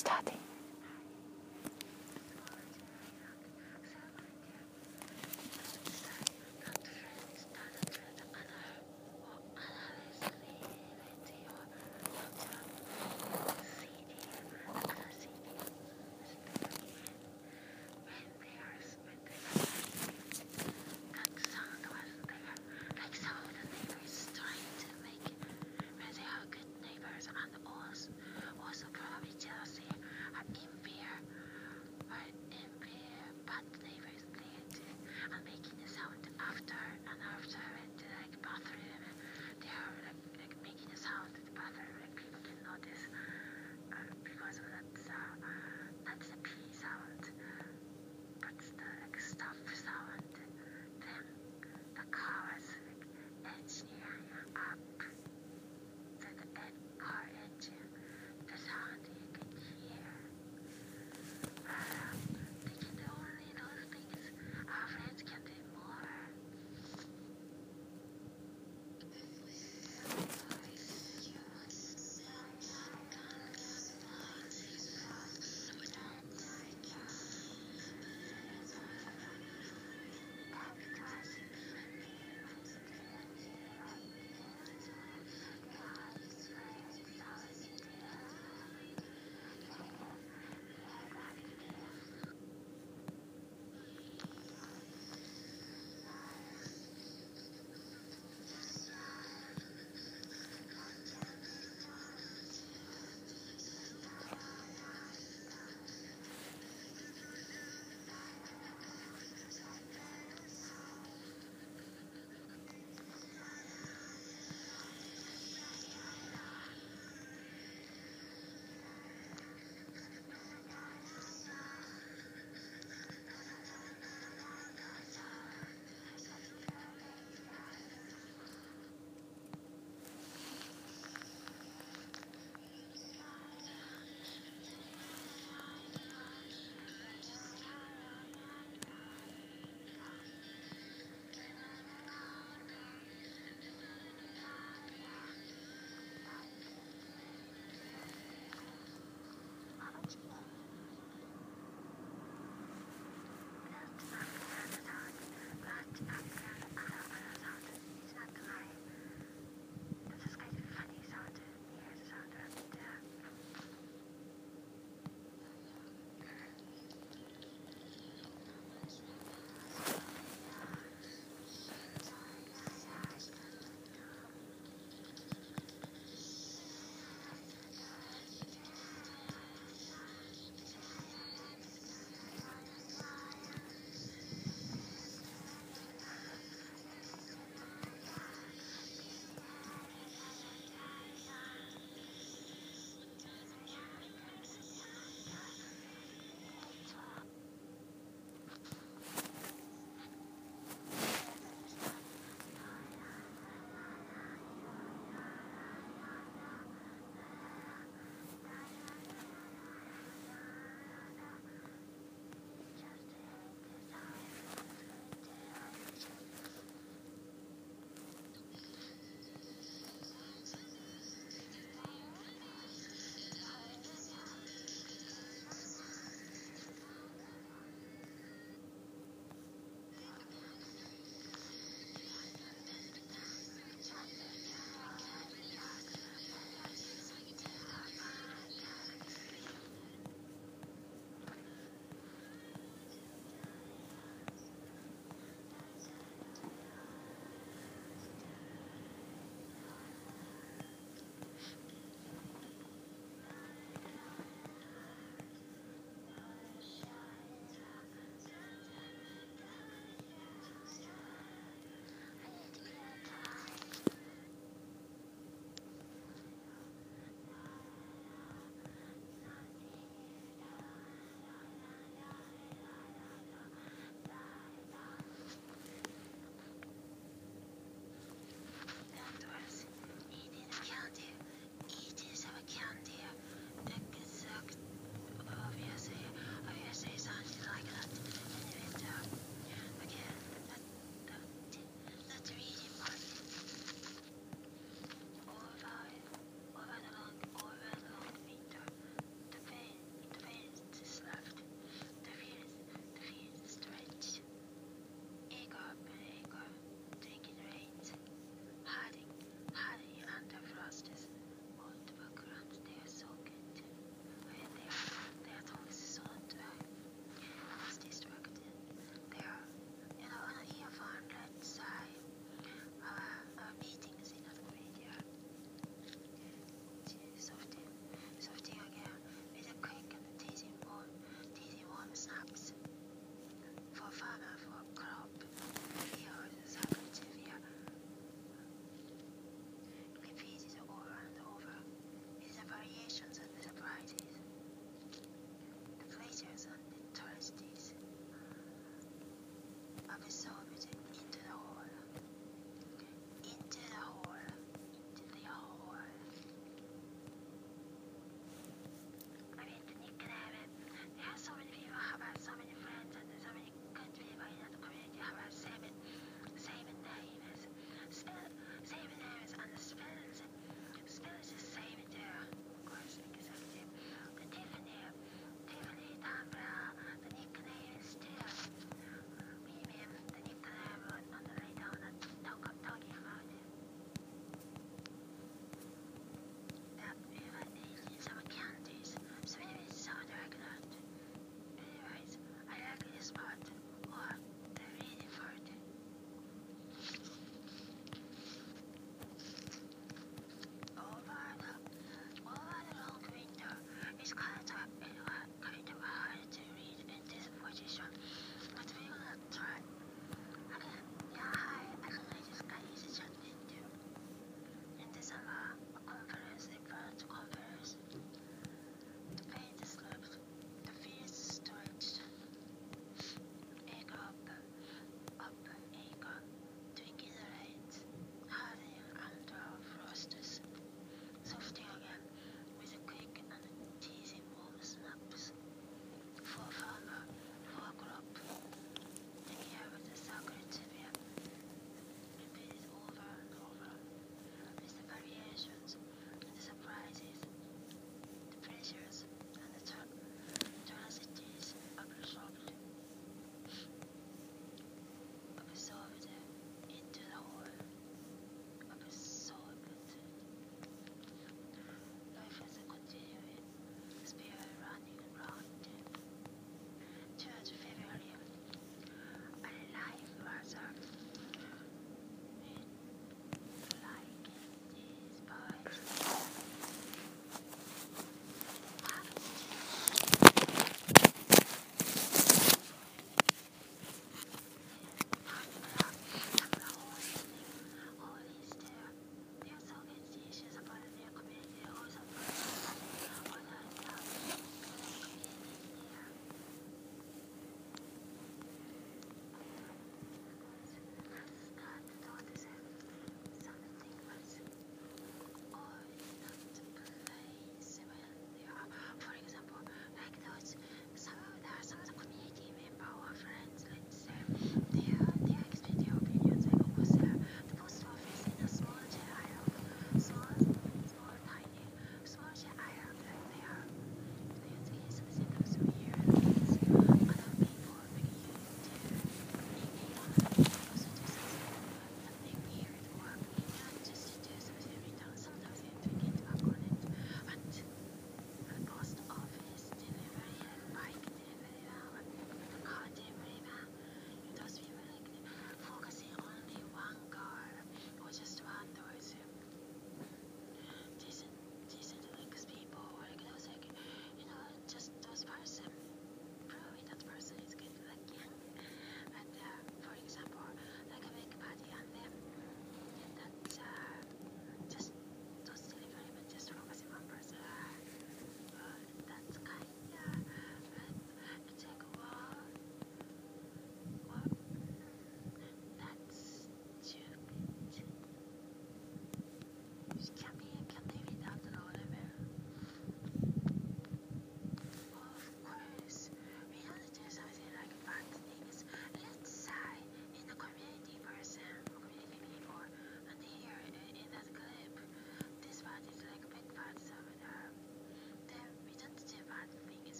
Starting.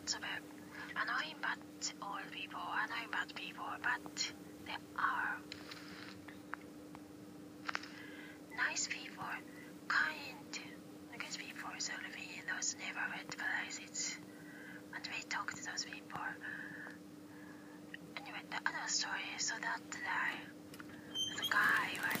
lots of annoying but old people, annoying but people, but they are nice people, kind, good people. So living in those neighborhood places, and we talk to those people. Anyway, the other story. So that guy, the guy was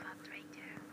above right there.